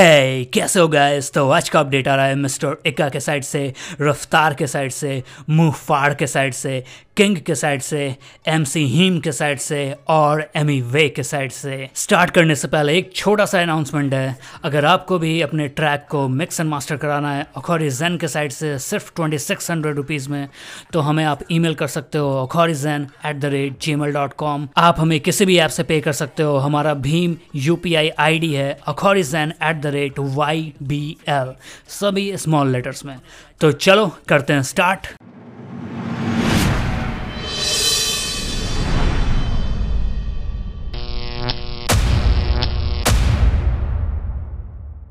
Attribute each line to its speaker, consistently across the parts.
Speaker 1: है कैसे हो गाइस तो आज का अपडेट आ रहा है मिस्टर इक्का के साइड से रफ्तार के साइड से मुँह फाड़ के साइड से। किंग के साइड से एम सी हीम के साइड से और एमी वे के साइड से। स्टार्ट करने से पहले एक छोटा सा अनाउंसमेंट है। अगर आपको भी अपने ट्रैक को मिक्स एंड मास्टर कराना है अखौरी जैन के साइड से सिर्फ़ ट्वेंटी सिक्स हंड्रेड रुपीज़ में तो हमें आप ईमेल कर सकते हो अखोरिजन at the rate Gmail dot com आप हमें किसी भी ऐप से पे कर सकते हो। हमारा Bhim U P I I D है Akhouri Jain at the rate Y B L सभी स्मॉल लेटर्स में। तो चलो करते हैं स्टार्ट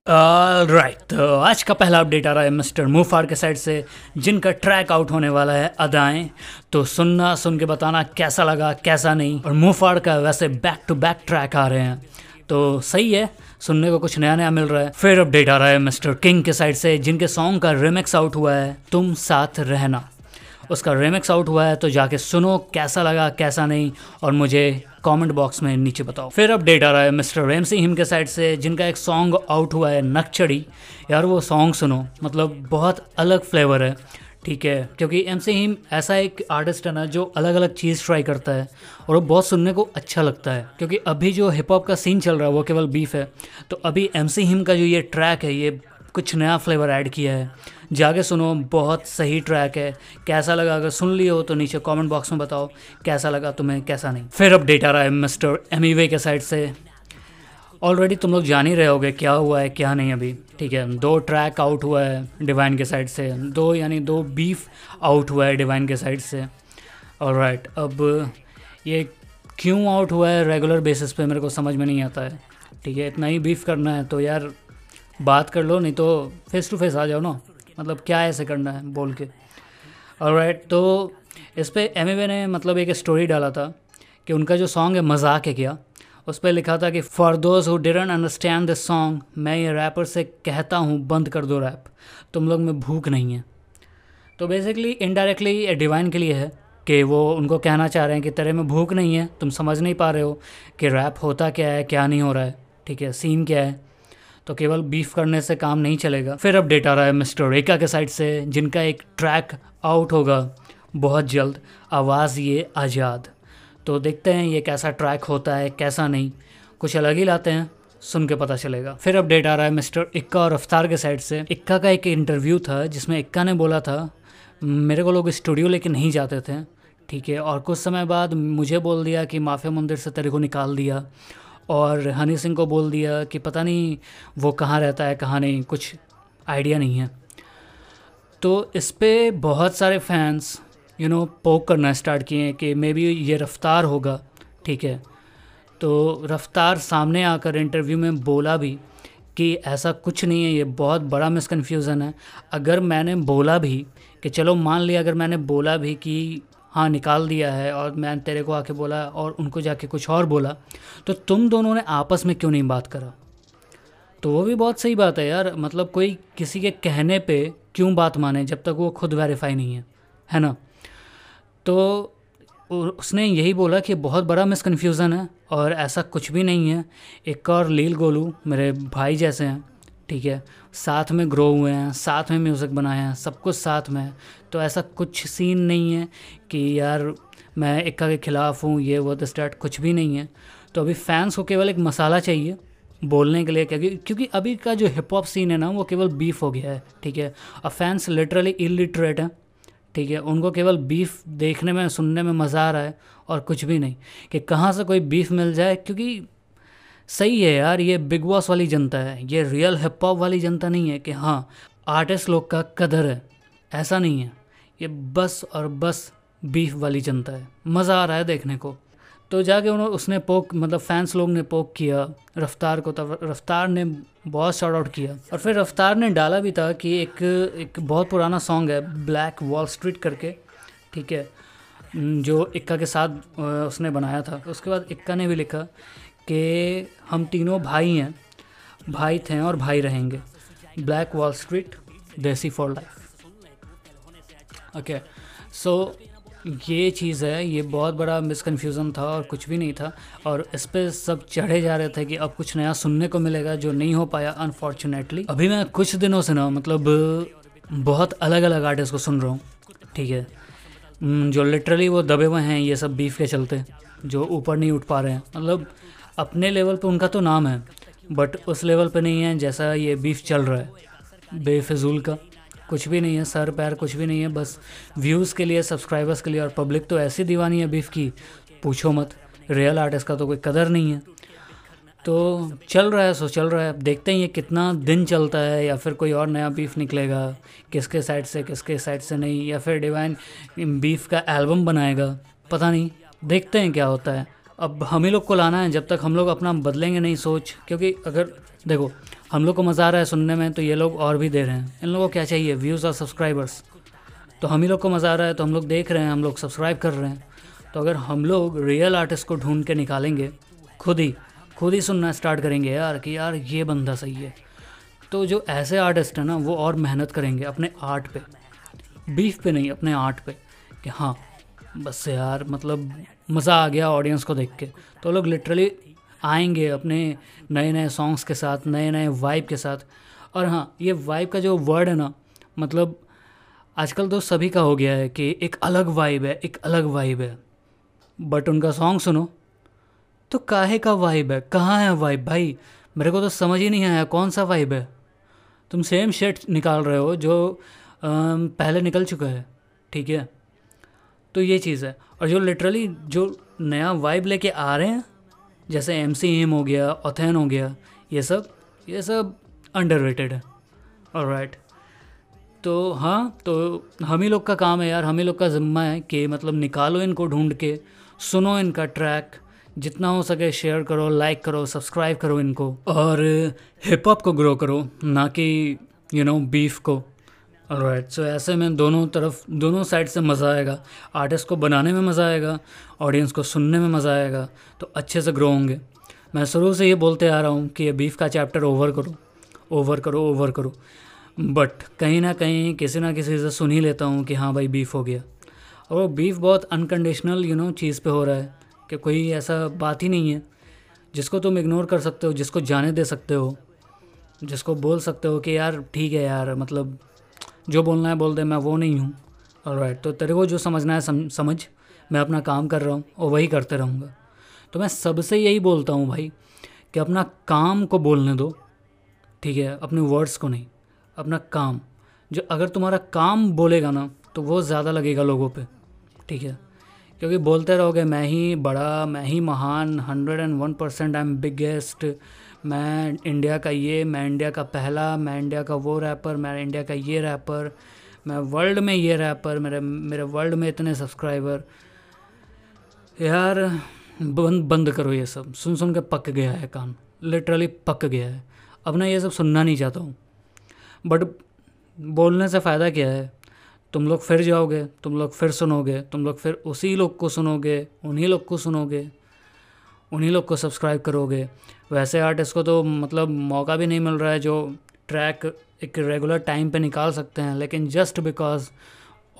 Speaker 1: राइट तो आज का पहला अपडेट आ रहा है मिस्टर मुफार के साइड से, जिनका ट्रैक आउट होने वाला है अदाएँ। तो सुनना, सुन के बताना कैसा लगा, कैसा नहीं। और मुफार का वैसे बैक टू बैक ट्रैक आ रहे हैं। तो सही है, सुनने को कुछ नया नया मिल रहा है। फिर अपडेट आ रहा है मिस्टर किंग के साइड से, जिनके सॉन्ग का रिमिक्स आउट हुआ है, तुम साथ रहना। उसका रिमिक्स आउट हुआ है तो जाके सुनो कैसा लगा, कैसा नहीं। और मुझे कमेंट बॉक्स में नीचे बताओ। फिर अपडेट आ रहा है मिस्टर रेम सी हिम के साइड से, जिनका एक सॉन्ग आउट हुआ है नक्चड़ी। यार वो सॉन्ग सुनो मतलब बहुत अलग फ्लेवर है, ठीक है? क्योंकि एम सी हिम ऐसा एक आर्टिस्ट है ना, जो अलग अलग चीज़ ट्राई करता है, और वो बहुत सुनने को अच्छा लगता है, क्योंकि अभी जो हिप हॉप का सीन चल रहा है, वो केवल बीफ है। तो अभी एम सी हिम का जो ये ट्रैक है, ये कुछ नया फ्लेवर ऐड किया है। जाके सुनो, बहुत सही ट्रैक है। कैसा लगा? अगर सुन लियो हो तो नीचे कमेंट बॉक्स में बताओ, कैसा लगा तुम्हें, कैसा नहीं। फिर अपडेट आ रहा है मिस्टर एमी के साइड से। ऑलरेडी तुम लोग जान ही रहे होगे क्या हुआ है, क्या नहीं अभी। ठीक है, दो ट्रैक आउट हुआ है डिवाइन के साइड से। दो यानी दो बीफ आउट हुआ है डिवाइन के साइड से। और राइट अब ये क्यों आउट हुआ है रेगुलर बेसिस पे, मेरे को समझ में नहीं आता है। ठीक है, इतना ही बीफ करना है तो यार बात कर लो, नहीं तो फेस टू फेस आ जाओ ना। मतलब क्या ऐसे करना है, बोल के। और राइट तो इस पर एम ने मतलब एक स्टोरी डाला था कि उनका जो सॉन्ग है, मज़ाक है क्या, उस पर लिखा था कि for those who didn't understand this song मैं ये रैपर से कहता हूँ, बंद कर दो रैप तुम लोग में भूख नहीं है। तो बेसिकली इनडायरेक्टली ये डिवाइन के लिए है कि वो उनको कहना चाह रहे हैं कि, तेरे में भूख नहीं है, तुम समझ नहीं पा रहे हो कि रैप होता क्या है, क्या नहीं हो रहा है, ठीक है सीन क्या है? तो केवल बीफ करने से काम नहीं चलेगा। फिर अपडेट आ रहा है मिस्टर रेका के साइड से, जिनका एक ट्रैक आउट होगा। बहुत जल्द आवाज़ ये आज़ाद। तो देखते हैं ये कैसा ट्रैक होता है, कैसा नहीं। कुछ अलग ही लाते हैं, सुन के पता चलेगा। फिर अपडेट आ रहा है मिस्टर इक्का और रफ्तार के साइड से। इक्का का एक इंटरव्यू था, जिसमें इक्का ने बोला था, मेरे को लोग स्टूडियो लेके नहीं जाते थे। ठीक है, और कुछ समय बाद मुझे बोल दिया कि माफिया मंदिर से तेरे को निकाल दिया। और हनी सिंह को बोल दिया कि पता नहीं वो कहाँ रहता है, कहाँ नहीं, कुछ आइडिया नहीं है। तो इस पर बहुत सारे फैंस यू नो पोक करना स्टार्ट किए हैं कि मे बी ये रफ्तार होगा, ठीक है। तो रफ्तार सामने आकर इंटरव्यू में बोला भी कि ऐसा कुछ नहीं है, ये बहुत बड़ा मिसकन्फ्यूज़न है। अगर मैंने बोला भी कि चलो मान लिया, अगर मैंने बोला भी कि हाँ निकाल दिया है और मैंने तेरे को आके बोला और उनको जाके कुछ और बोला। तो तुम दोनों ने आपस में क्यों नहीं बात करा? तो वो भी बहुत सही बात है यार। मतलब कोई किसी के कहने पे क्यों बात माने जब तक वो खुद वेरीफाई नहीं है है ना? तो उसने यही बोला कि बहुत बड़ा मिसकन्फ्यूज़न है और ऐसा कुछ भी नहीं है। एक और लील गोलू मेरे भाई जैसे हैं ठीक है? साथ में ग्रो हुए हैं, साथ में म्यूज़िक बनाए हैं, सब कुछ साथ में है। तो ऐसा कुछ सीन नहीं है कि यार मैं इक्का के ख़िलाफ़ हूँ, ये, वो स्टार्ट कुछ भी नहीं है। तो अभी फैंस को केवल एक मसाला चाहिए बोलने के लिए, क्योंकि क्योंकि अभी का जो हिप हॉप सीन है ना, वो केवल बीफ हो गया है, ठीक है? और फैंस लिटरली इलिटरेट हैं, ठीक है? उनको केवल बीफ देखने में, सुनने में मज़ा आ रहा है और कुछ भी नहीं। कि कहाँ से कोई बीफ मिल जाए? क्योंकि सही है यार, ये बिग बॉस वाली जनता है। ये रियल हिप हॉप वाली जनता नहीं है कि हाँ आर्टिस्ट लोग का कदर है। ऐसा नहीं है। ये बस और बस बीफ वाली जनता है। मज़ा आ रहा है देखने को। तो जाके उन्होंने उसने पोक मतलब फैंस लोग ने पोक किया, रफ्तार को तब, रफ्तार ने बहुत शॉर्ट आउट किया। और फिर रफ्तार ने डाला भी था कि एक एक बहुत पुराना सॉन्ग है ब्लैक वॉल स्ट्रीट करके, ठीक है, जो इक्का के साथ उसने बनाया था। उसके बाद इक्का ने भी लिखा कि हम तीनों भाई हैं, भाई थे और भाई रहेंगे। Black wall street desi for life okay so ये चीज़ है, ये बहुत बड़ा मिसकन्फ्यूज़न था और कुछ भी नहीं था। और इस पर सब चढ़े जा रहे थे कि अब कुछ नया सुनने को मिलेगा जो नहीं हो पाया अनफॉर्चुनेटली अभी मैं कुछ दिनों से ना मतलब बहुत अलग अलग आर्टिस्ट को सुन रहा हूँ, ठीक है? जो लिटरली वो दबे हुए हैं, ये सब बीफ के चलते, जो ऊपर नहीं उठ पा रहे हैं। मतलब अपने लेवल पे उनका तो नाम है बट उस लेवल पे नहीं है जैसा ये बीफ चल रहा है। बेफजूल का। कुछ भी नहीं है, सर पैर कुछ भी नहीं है, बस व्यूज़ के लिए सब्सक्राइबर्स के लिए और पब्लिक तो ऐसी दीवानी है बीफ की, पूछो मत। रियल आर्टिस्ट का तो कोई कदर नहीं है। तो चल रहा है, सो चल रहा है। देखते हैं ये कितना दिन चलता है या फिर कोई और नया बीफ निकलेगा। किसके साइड से, किसके साइड से नहीं, या फिर डिवाइन बीफ का एल्बम बनाएगा। पता नहीं। देखते हैं क्या होता है। अब हम ही लोग को लाना है, जब तक हम लोग अपना बदलेंगे नहीं सोच, क्योंकि अगर, देखो, हम लोग को मज़ा आ रहा है सुनने में तो ये लोग और भी दे रहे हैं। इन लोगों को क्या चाहिए? व्यूज़ और सब्सक्राइबर्स तो हम ही लोग को मज़ा आ रहा है तो हम लोग देख रहे हैं, हम लोग सब्सक्राइब कर रहे हैं। तो अगर हम लोग रियल आर्टिस्ट को ढूंढ के निकालेंगे, खुद ही खुद ही सुनना स्टार्ट करेंगे, यार, कि यार, ये बंदा सही है। तो जो ऐसे आर्टिस्ट हैं ना, वो और मेहनत करेंगे अपने आर्ट पे। बीफ पे नहीं, अपने आर्ट पे, कि हाँ बस यार मतलब मज़ा आ गया ऑडियंस को देख के। तो लोग लिटरली आएँगे अपने नए नए सॉन्ग्स के साथ नए नए वाइब के साथ। और हाँ ये वाइब का जो वर्ड है ना मतलब आजकल तो सभी का हो गया है कि एक अलग वाइब है एक अलग वाइब है। बट उनका सॉन्ग सुनो। तो काहे का वाइब है? कहाँ है वाइब भाई मेरे को तो समझ ही नहीं आया कौन सा वाइब है। तुम सेम शर्ट निकाल रहे हो जो आ, पहले निकल चुका है ठीक है? तो ये चीज़ है। और जो लिटरली जो नया वाइब लेके आ रहे हैं, जैसे एम सी एम हो गया ओथेन हो गया, ये सब ये सब अंडर रेटेड है। और राइट तो हाँ तो हम ही लोग का काम है यार, हम ही लोग का ज़िम्मा है कि मतलब निकालो इनको ढूंढ के, सुनो इनका ट्रैक जितना हो सके शेयर करो लाइक करो सब्सक्राइब करो इनको, और हिप हॉप को ग्रो करो, ना कि यू नो बीफ को। राइट सो ऐसे में दोनों तरफ़, दोनों साइड से मज़ा आएगा। आर्टिस्ट को बनाने में मज़ा आएगा ऑडियंस को सुनने में मज़ा आएगा तो अच्छे से ग्रो होंगे। मैं शुरू से ये बोलते आ रहा हूँ कि ये बीफ का चैप्टर ओवर करो ओवर करो ओवर करो। बट कहीं ना कहीं किसी ना किसी से सुन ही लेता हूँ कि हाँ भाई बीफ हो गया। और वो बीफ बहुत अनकंडीशनल यू नो चीज़ पे हो रहा है कि कोई ऐसा बात ही नहीं है। जिसको तुम इग्नोर कर सकते हो, जिसको जाने दे सकते हो, जिसको बोल सकते हो कि यार ठीक है यार मतलब जो बोलना है बोल दे मैं वो नहीं हूँ। और राइट तो तेरे को जो समझना है सम, समझ। मैं अपना काम कर रहा हूँ और वही करते रहूँगा। तो मैं सबसे यही बोलता हूँ भाई कि अपना काम को बोलने दो ठीक है? अपने वर्ड्स को नहीं अपना काम। जो अगर तुम्हारा काम बोलेगा ना तो वो ज़्यादा लगेगा लोगों पे ठीक है? क्योंकि बोलते रहोगे मैं ही बड़ा मैं ही महान hundred and one percent I am biggest मैं इंडिया का ये, मैं इंडिया का पहला, मैं इंडिया का वो रैपर मैं इंडिया का ये रैपर मैं वर्ल्ड में ये रैपर मेरे मेरे वर्ल्ड में इतने सब्सक्राइबर यार, बंद बंद करो ये सब। सुन सुन के पक गया है कान। लिटरली पक गया है। अब ना ये सब सुनना नहीं चाहता हूँ। बट बोलने से फ़ायदा क्या है? तुम लोग फिर जाओगे, तुम लोग फिर सुनोगे, तुम लोग फिर उसी लोग को सुनोगे, उन्हीं लोग को सुनोगे, उन्हीं लोग को सब्सक्राइब करोगे। वैसे आर्टिस्ट को तो मतलब मौका भी नहीं मिल रहा है जो ट्रैक एक रेगुलर टाइम पे निकाल सकते हैं, लेकिन जस्ट बिकॉज़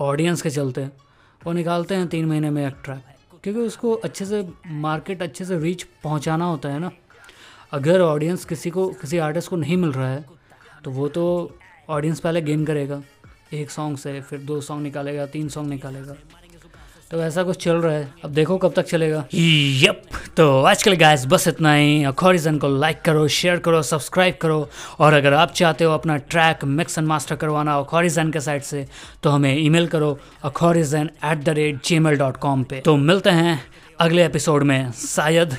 Speaker 1: ऑडियंस के चलते वो निकालते हैं तीन महीने में एक ट्रैक क्योंकि उसको अच्छे से मार्केट अच्छे से रीच पहुंचाना होता है ना। अगर ऑडियंस किसी को, किसी आर्टिस्ट को नहीं मिल रहा है तो वो तो ऑडियंस पहले गेन करेगा। एक सॉन्ग से फिर दो सॉन्ग निकालेगा, तीन सॉन्ग निकालेगा। तो ऐसा कुछ चल रहा है। अब देखो कब तक चलेगा। यप तो आज के गाइस बस इतना ही। अखोरिजन को लाइक करो शेयर करो सब्सक्राइब करो। और अगर आप चाहते हो अपना ट्रैक मिक्स एंड मास्टर करवाना अखोरिजन के साइड से तो हमें ईमेल करो अखोरिजन at the rate Gmail dot com पर तो मिलते हैं अगले एपिसोड में, शायद।